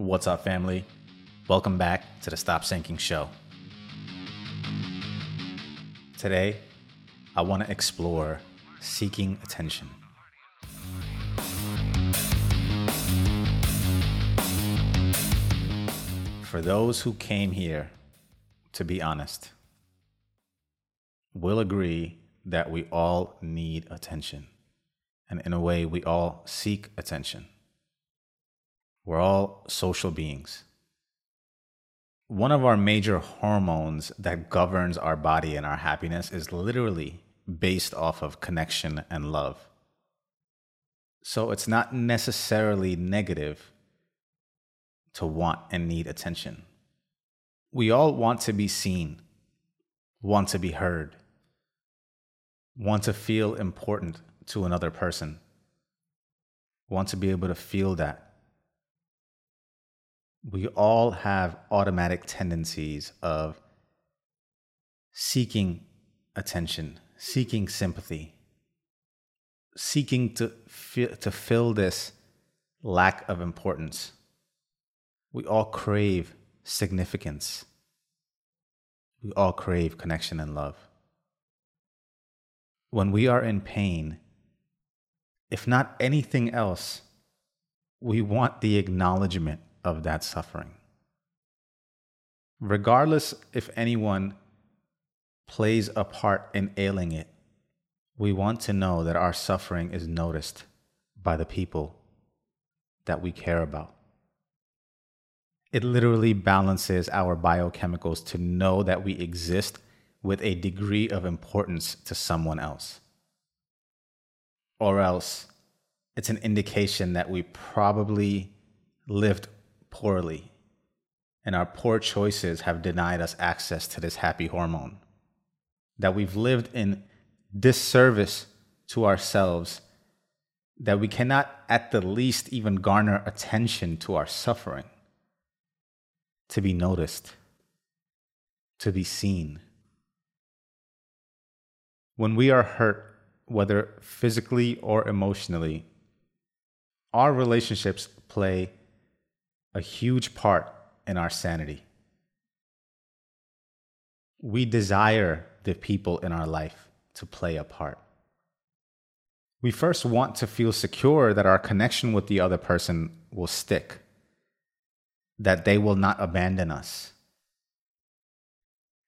What's up, family? Welcome back to the Stop Sinking Show. Today, I want to explore seeking attention. For those who came here to be honest, will agree that we all need attention. And in a way, we all seek attention. We're all social beings. One of our major hormones that governs our body and our happiness is literally based off of connection and love. So it's not necessarily negative to want and need attention. We all want to be seen, want to be heard, want to feel important to another person, want to be able to feel that. We all have automatic tendencies of seeking attention, seeking sympathy, seeking to, to fill this lack of importance. We all crave significance. We all crave connection and love. When we are in pain, if not anything else, we want the acknowledgement of that suffering. Regardless if anyone plays a part in ailing it, we want to know that our suffering is noticed by the people that we care about. It literally balances our biochemicals to know that we exist with a degree of importance to someone else. Or else, it's an indication that we probably lived poorly and our poor choices have denied us access to this happy hormone. That we've lived in disservice to ourselves, that we cannot at the least even garner attention to our suffering to be noticed, to be seen. When we are hurt, whether physically or emotionally, our relationships play a huge part in our sanity. We desire the people in our life to play a part. We first want to feel secure that our connection with the other person will stick that they will not abandon us,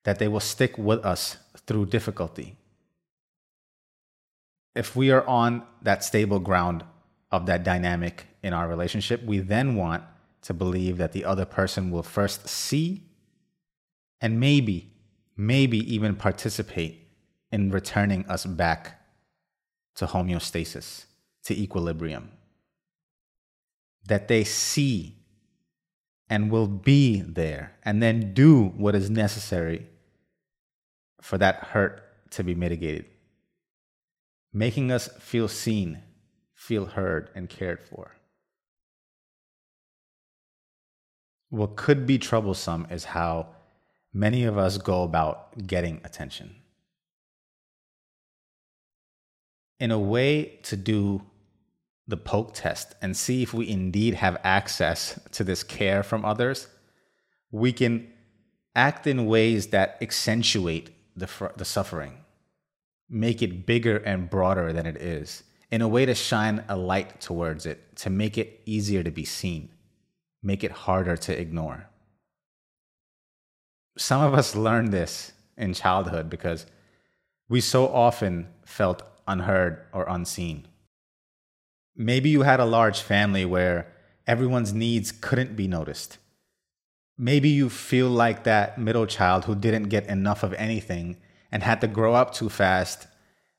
that they will stick with us through difficulty. If we are on that stable ground of that dynamic in our relationship, we then want to believe that the other person will first see and maybe, maybe even participate in returning us back to homeostasis, to equilibrium. That they see and will be there and then do what is necessary for that hurt to be mitigated, making us feel seen, feel heard, and cared for. What could be troublesome is how many of us go about getting attention. In a way to do the poke test and see if we indeed have access to this care from others, we can act in ways that accentuate the, fr- the suffering, make it bigger and broader than it is, in a way to shine a light towards it, to make it easier to be seen, make it harder to ignore. Some of us learned this in childhood because we so often felt unheard or unseen. Maybe you had a large family where everyone's needs couldn't be noticed. Maybe you feel like that middle child who didn't get enough of anything and had to grow up too fast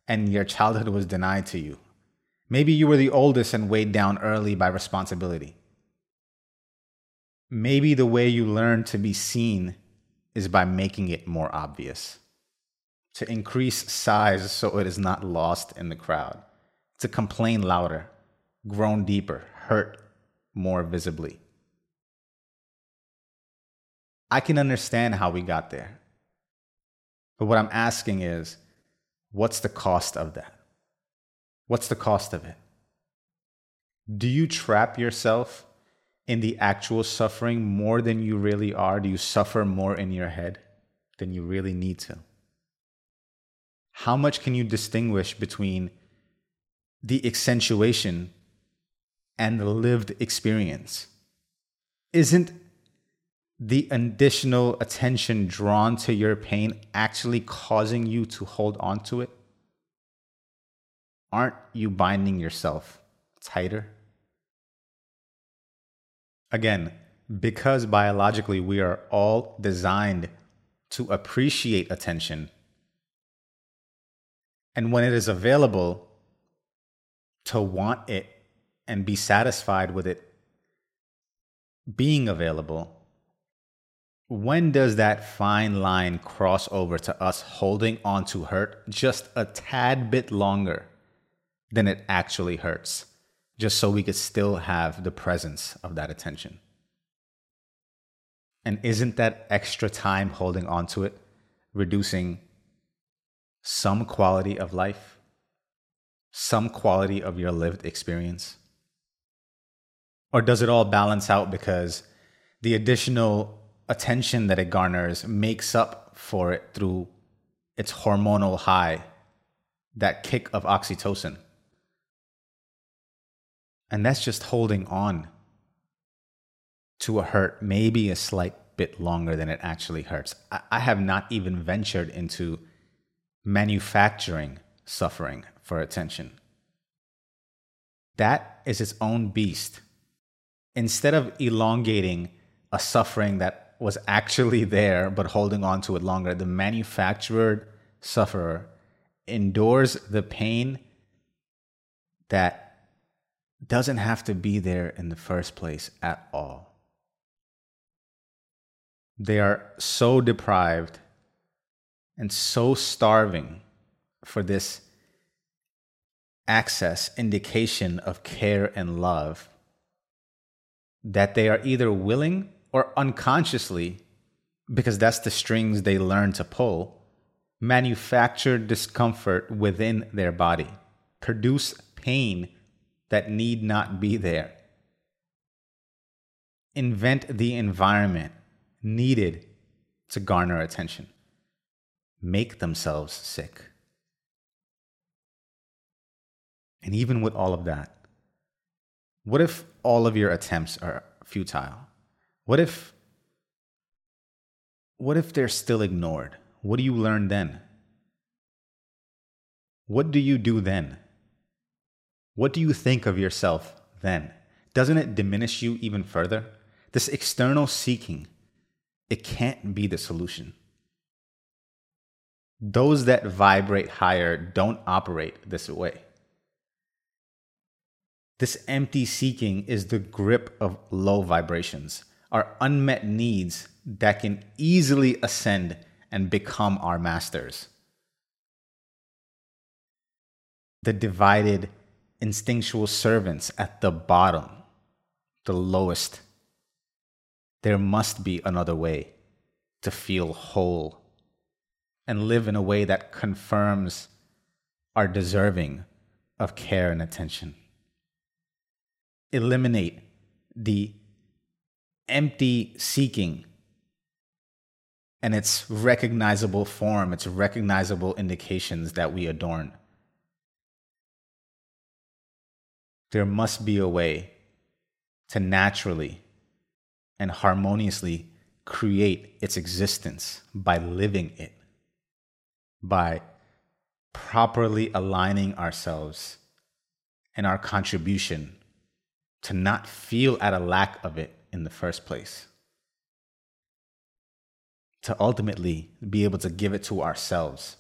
and your childhood was denied to you. Maybe you were the oldest and weighed down early by responsibility. Maybe the way you learn to be seen is by making it more obvious, to increase size so it is not lost in the crowd, to complain louder, groan deeper, hurt more visibly. I can understand how we got there. But what I'm asking is what's the cost of that? What's the cost of it? Do you trap yourself in the actual suffering more than you really are? Do you suffer more in your head than you really need to? How much can you distinguish between the accentuation and the lived experience? Isn't the additional attention drawn to your pain actually causing you to hold on to it? Aren't you binding yourself tighter? Again, because biologically we are all designed to appreciate attention. And when it is available, to want it and be satisfied with it being available when does that fine line cross over to us holding on to hurt just a tad bit longer than it actually hurts, just so we could still have the presence of that attention? And isn't that extra time holding on to it reducing some quality of life, some quality of your lived experience? Or does it all balance out because the additional attention that it garners makes up for it through its hormonal high, that kick of oxytocin. And that's just holding on to a hurt, maybe a slight bit longer than it actually hurts. I, have not even ventured into manufacturing suffering for attention. That is its own beast. Instead of elongating a suffering that was actually there but holding on to it longer. The manufactured sufferer endures the pain that doesn't have to be there in the first place at all. They are so deprived and so starving for this access, indication of care and love that they are either willing or unconsciously, because that's the strings they learn to pull, manufacture discomfort within their body, produce pain that need not be there, invent the environment needed to garner attention, make themselves sick. And even with all of that, what if all of your attempts are futile? What if what if they're still ignored? What do you learn then? What do you do then? What do you think of yourself then? Doesn't it diminish you even further? This external seeking, it can't be the solution. Those that vibrate higher don't operate this way. This empty seeking is the grip of low vibrations our unmet needs that can easily ascend and become our masters. The divided instinctual servants at the bottom, the lowest. There must be another way to feel whole and live in a way that confirms our deserving of care and attention. Eliminate the empty seeking and its recognizable form, its recognizable indications that we adorn. There must be a way to naturally and harmoniously create its existence by living it, by properly aligning ourselves and our contribution to not feel at a lack of it in the first place. To ultimately be able to give it to ourselves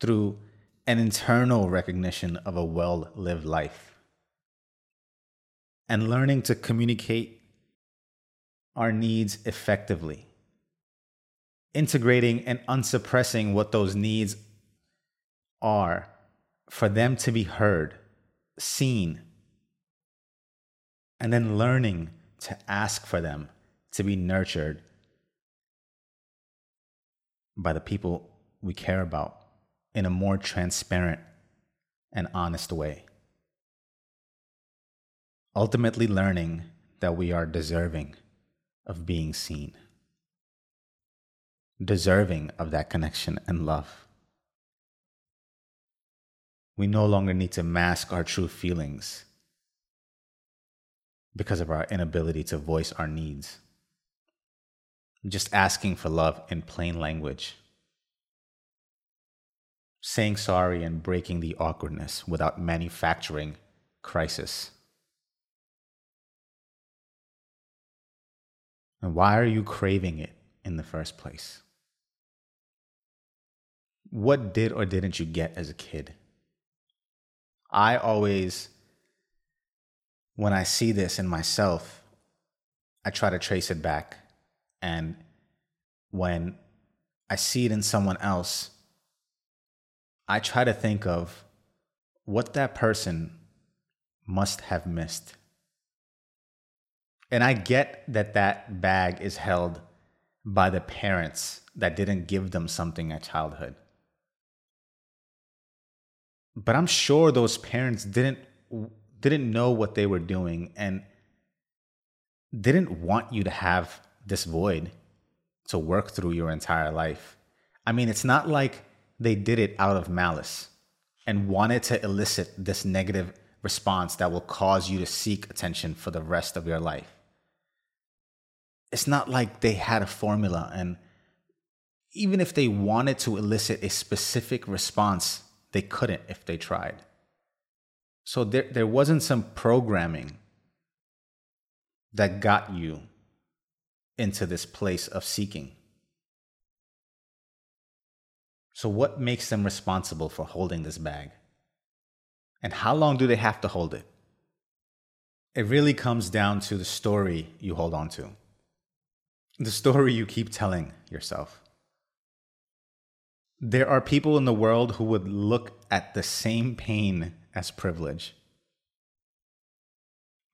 through an internal recognition of a well lived life. And learning to communicate our needs effectively. Integrating and unsuppressing what those needs are for them to be heard, seen, and then learning to ask for them to be nurtured by the people we care about in a more transparent and honest way. Ultimately, learning that we are deserving of being seen, deserving of that connection and love. We no longer need to mask our true feelings because of our inability to voice our needs. Just asking for love in plain language. Saying sorry and breaking the awkwardness without manufacturing crisis. And why are you craving it in the first place? What did or didn't you get as a kid? I always, when I see this in myself, I try to trace it back. And when I see it in someone else, I try to think of what that person must have missed. And I get that that bag is held by the parents that didn't give them something at childhood. But I'm sure those parents didn't didn't know what they were doing and didn't want you to have this void to work through your entire life. I mean, it's not like they did it out of malice and wanted to elicit this negative response that will cause you to seek attention for the rest of your life it's not like they had a formula and even if they wanted to elicit a specific response they couldn't if they tried. So there, there wasn't some programming that got you into this place of seeking. So what makes them responsible for holding this bag? And how long do they have to hold it? It really comes down to the story you hold on to the story you keep telling yourself. There are people in the world who would look at the same pain as privilege.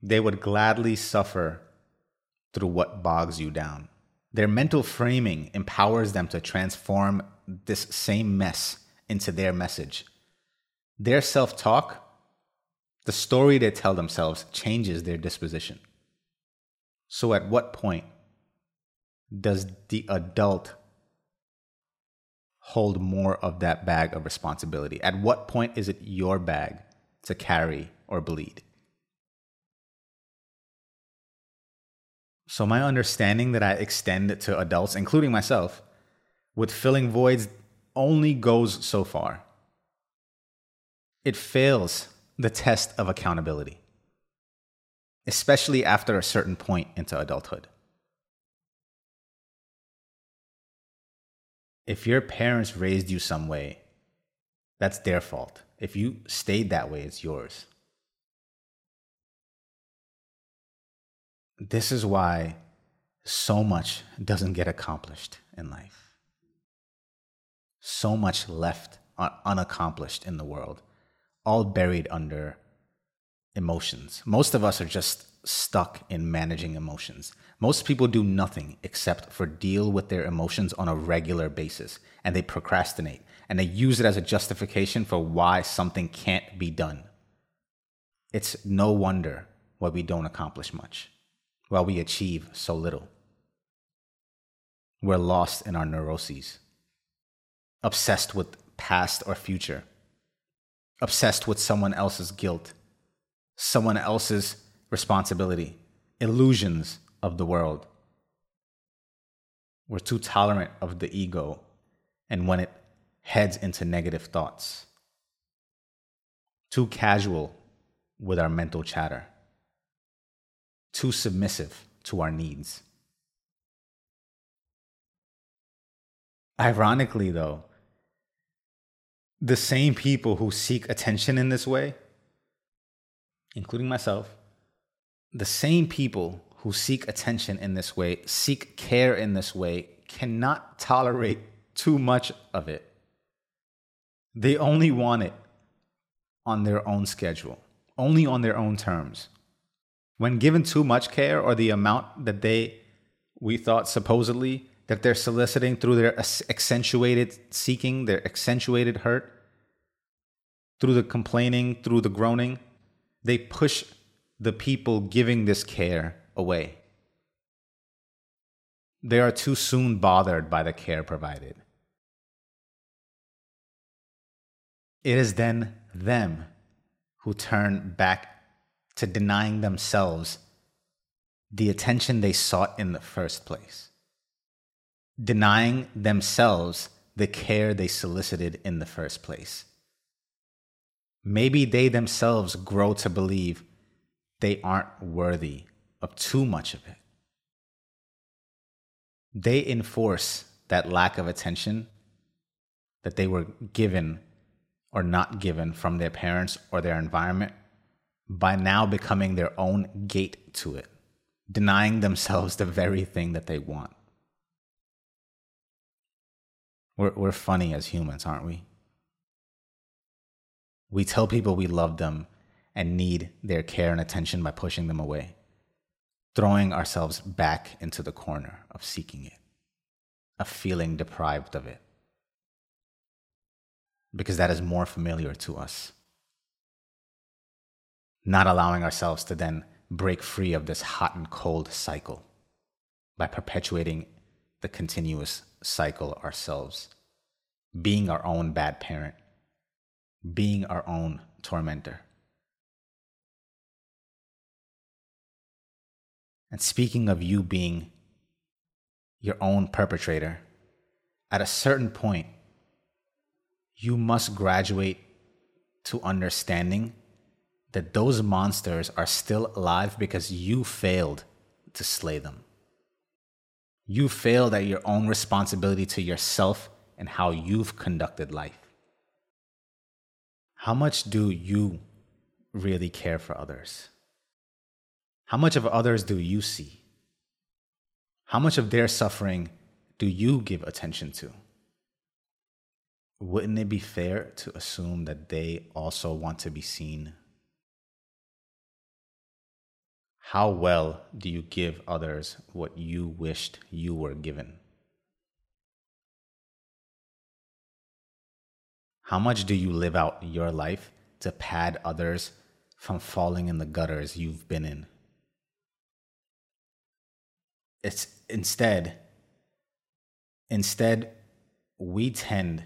They would gladly suffer through what bogs you down. Their mental framing empowers them to transform this same mess into their message. Their self talk, the story they tell themselves, changes their disposition. So, at what point does the adult hold more of that bag of responsibility? At what point is it your bag to carry or bleed? So, my understanding that I extend to adults, including myself, with filling voids only goes so far. It fails the test of accountability, especially after a certain point into adulthood. If your parents raised you some way, that's their fault. If you stayed that way, it's yours. This is why so much doesn't get accomplished in life. So much left unaccomplished in the world, all buried under emotions. Most of us are just stuck in managing emotions. Most people do nothing except for deal with their emotions on a regular basis and they procrastinate and they use it as a justification for why something can't be done. It's no wonder why we don't accomplish much, why we achieve so little. We're lost in our neuroses, obsessed with past or future, obsessed with someone else's guilt, someone else's responsibility, illusions of the world. We're too tolerant of the ego and when it heads into negative thoughts. Too casual with our mental chatter. Too submissive to our needs. Ironically, though, the same people who seek attention in this way, including myself, the same people who seek attention in this way, seek care in this way, cannot tolerate too much of it. They only want it on their own schedule, only on their own terms. When given too much care or the amount that they, we thought supposedly, that they're soliciting through their accentuated seeking, their accentuated hurt, through the complaining, through the groaning, they push the people giving this care away. They are too soon bothered by the care provided. It is then them who turn back to denying themselves the attention they sought in the first place, denying themselves the care they solicited in the first place. Maybe they themselves grow to believe they aren't worthy of too much of it. They enforce that lack of attention that they were given or not given from their parents or their environment by now becoming their own gate to it, denying themselves the very thing that they want. We're, we're funny as humans, aren't we? We tell people we love them and need their care and attention by pushing them away, throwing ourselves back into the corner of seeking it, of feeling deprived of it because that is more familiar to us. Not allowing ourselves to then break free of this hot and cold cycle by perpetuating the continuous cycle ourselves, being our own bad parent, being our own tormentor. And speaking of you being your own perpetrator, at a certain point, you must graduate to understanding that those monsters are still alive because you failed to slay them. You failed at your own responsibility to yourself and how you've conducted life. How much do you really care for others? How much of others do you see? How much of their suffering do you give attention to? wouldn't it be fair to assume that they also want to be seen? How well do you give others what you wished you were given? How much do you live out your life to pad others from falling in the gutters you've been in? It's instead, instead, we tend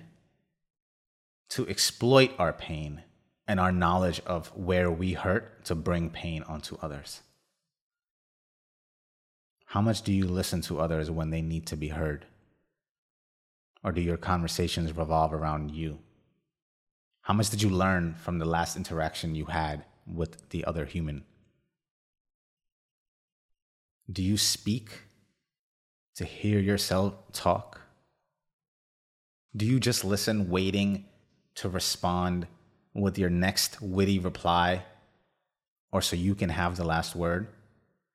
to exploit our pain and our knowledge of where we hurt to bring pain onto others? How much do you listen to others when they need to be heard? Or do your conversations revolve around you? How much did you learn from the last interaction you had with the other human? Do you speak to hear yourself talk? Do you just listen, waiting to respond with your next witty reply or so you can have the last word?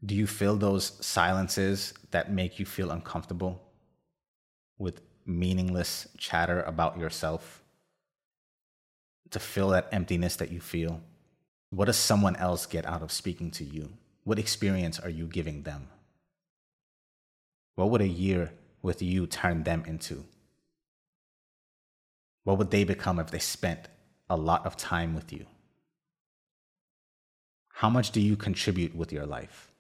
Do you feel those silences that make you feel uncomfortable with meaningless chatter about yourself? To fill that emptiness that you feel? What does someone else get out of speaking to you? What experience are you giving them? What would a year with you turn them into? What would they become if they spent a lot of time with you? How much do you contribute with your life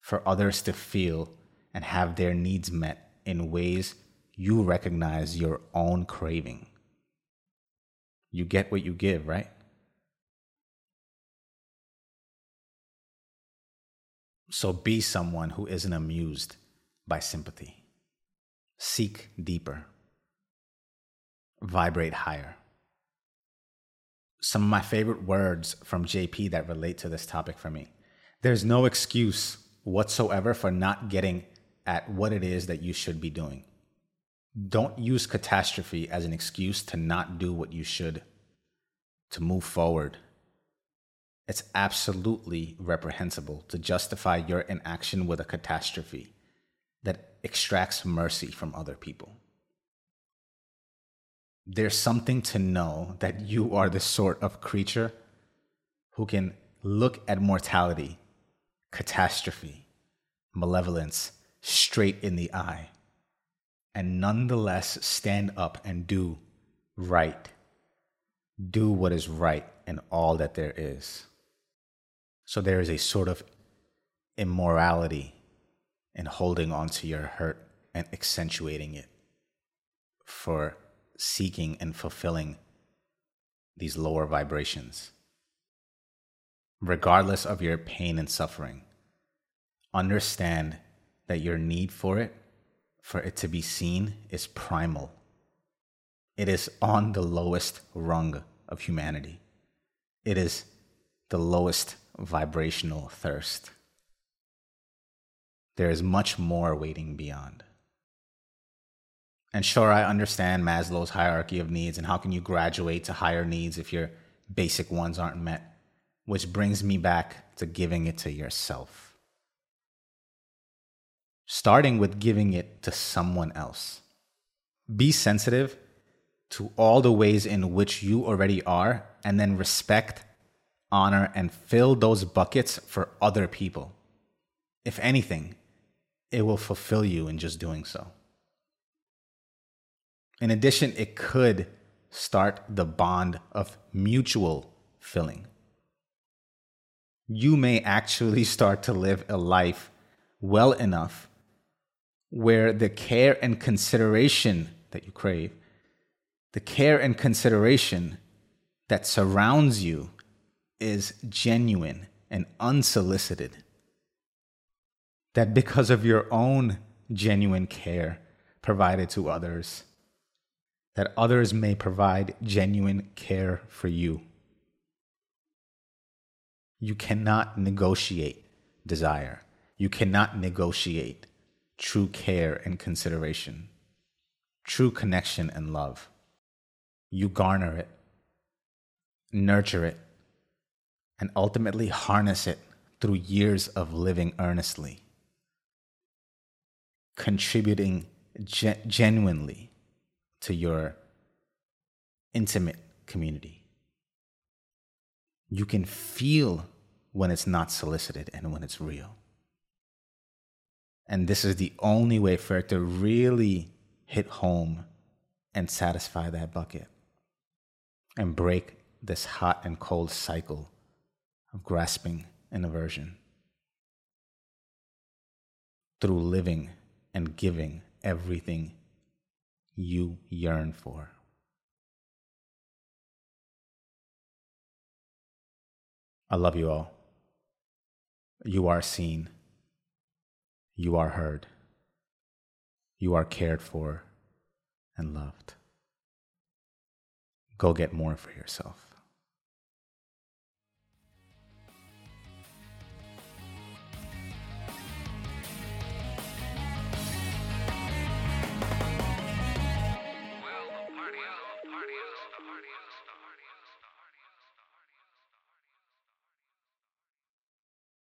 for others to feel and have their needs met in ways you recognize your own craving? You get what you give, right? So be someone who isn't amused by sympathy. Seek deeper vibrate higher. Some of my favorite words from JP that relate to this topic for me. There's no excuse whatsoever for not getting at what it is that you should be doing. Don't use catastrophe as an excuse to not do what you should, to move forward. It's absolutely reprehensible to justify your inaction with a catastrophe extracts mercy from other people there's something to know that you are the sort of creature who can look at mortality, catastrophe, malevolence straight in the eye and nonetheless stand up and do right. Do what is right in all that there is. So there is a sort of immorality in holding on to your hurt and accentuating it for seeking and fulfilling these lower vibrations. Regardless of your pain and suffering, understand that your need for it, for it to be seen, is primal. It is on the lowest rung of humanity. It is the lowest vibrational thirst. There is much more waiting beyond. And sure, I understand Maslow's hierarchy of needs and how can you graduate to higher needs if your basic ones aren't met, which brings me back to giving it to yourself. Starting with giving it to someone else. Be sensitive to all the ways in which you already are, and then respect, honor, and fill those buckets for other people. If anything, it will fulfill you in just doing so. In addition, it could start the bond of mutual filling. You may actually start to live a life well enough where the care and consideration that you crave, the care and consideration that surrounds you is genuine and unsolicited. That because of your own genuine care provided to others, that others may provide genuine care for you. You cannot negotiate desire. You cannot negotiate true care and consideration, true connection and love. You garner it, nurture it, and ultimately harness it through years of living earnestly, contributing ge- genuinely to your intimate community. You can feel when it's not solicited and when it's real. And this is the only way for it to really hit home and satisfy that bucket and break this hot and cold cycle of grasping and aversion through living and giving everything you yearn for. I love you all. You are seen. You are heard. You are cared for and loved. Go get more for yourself.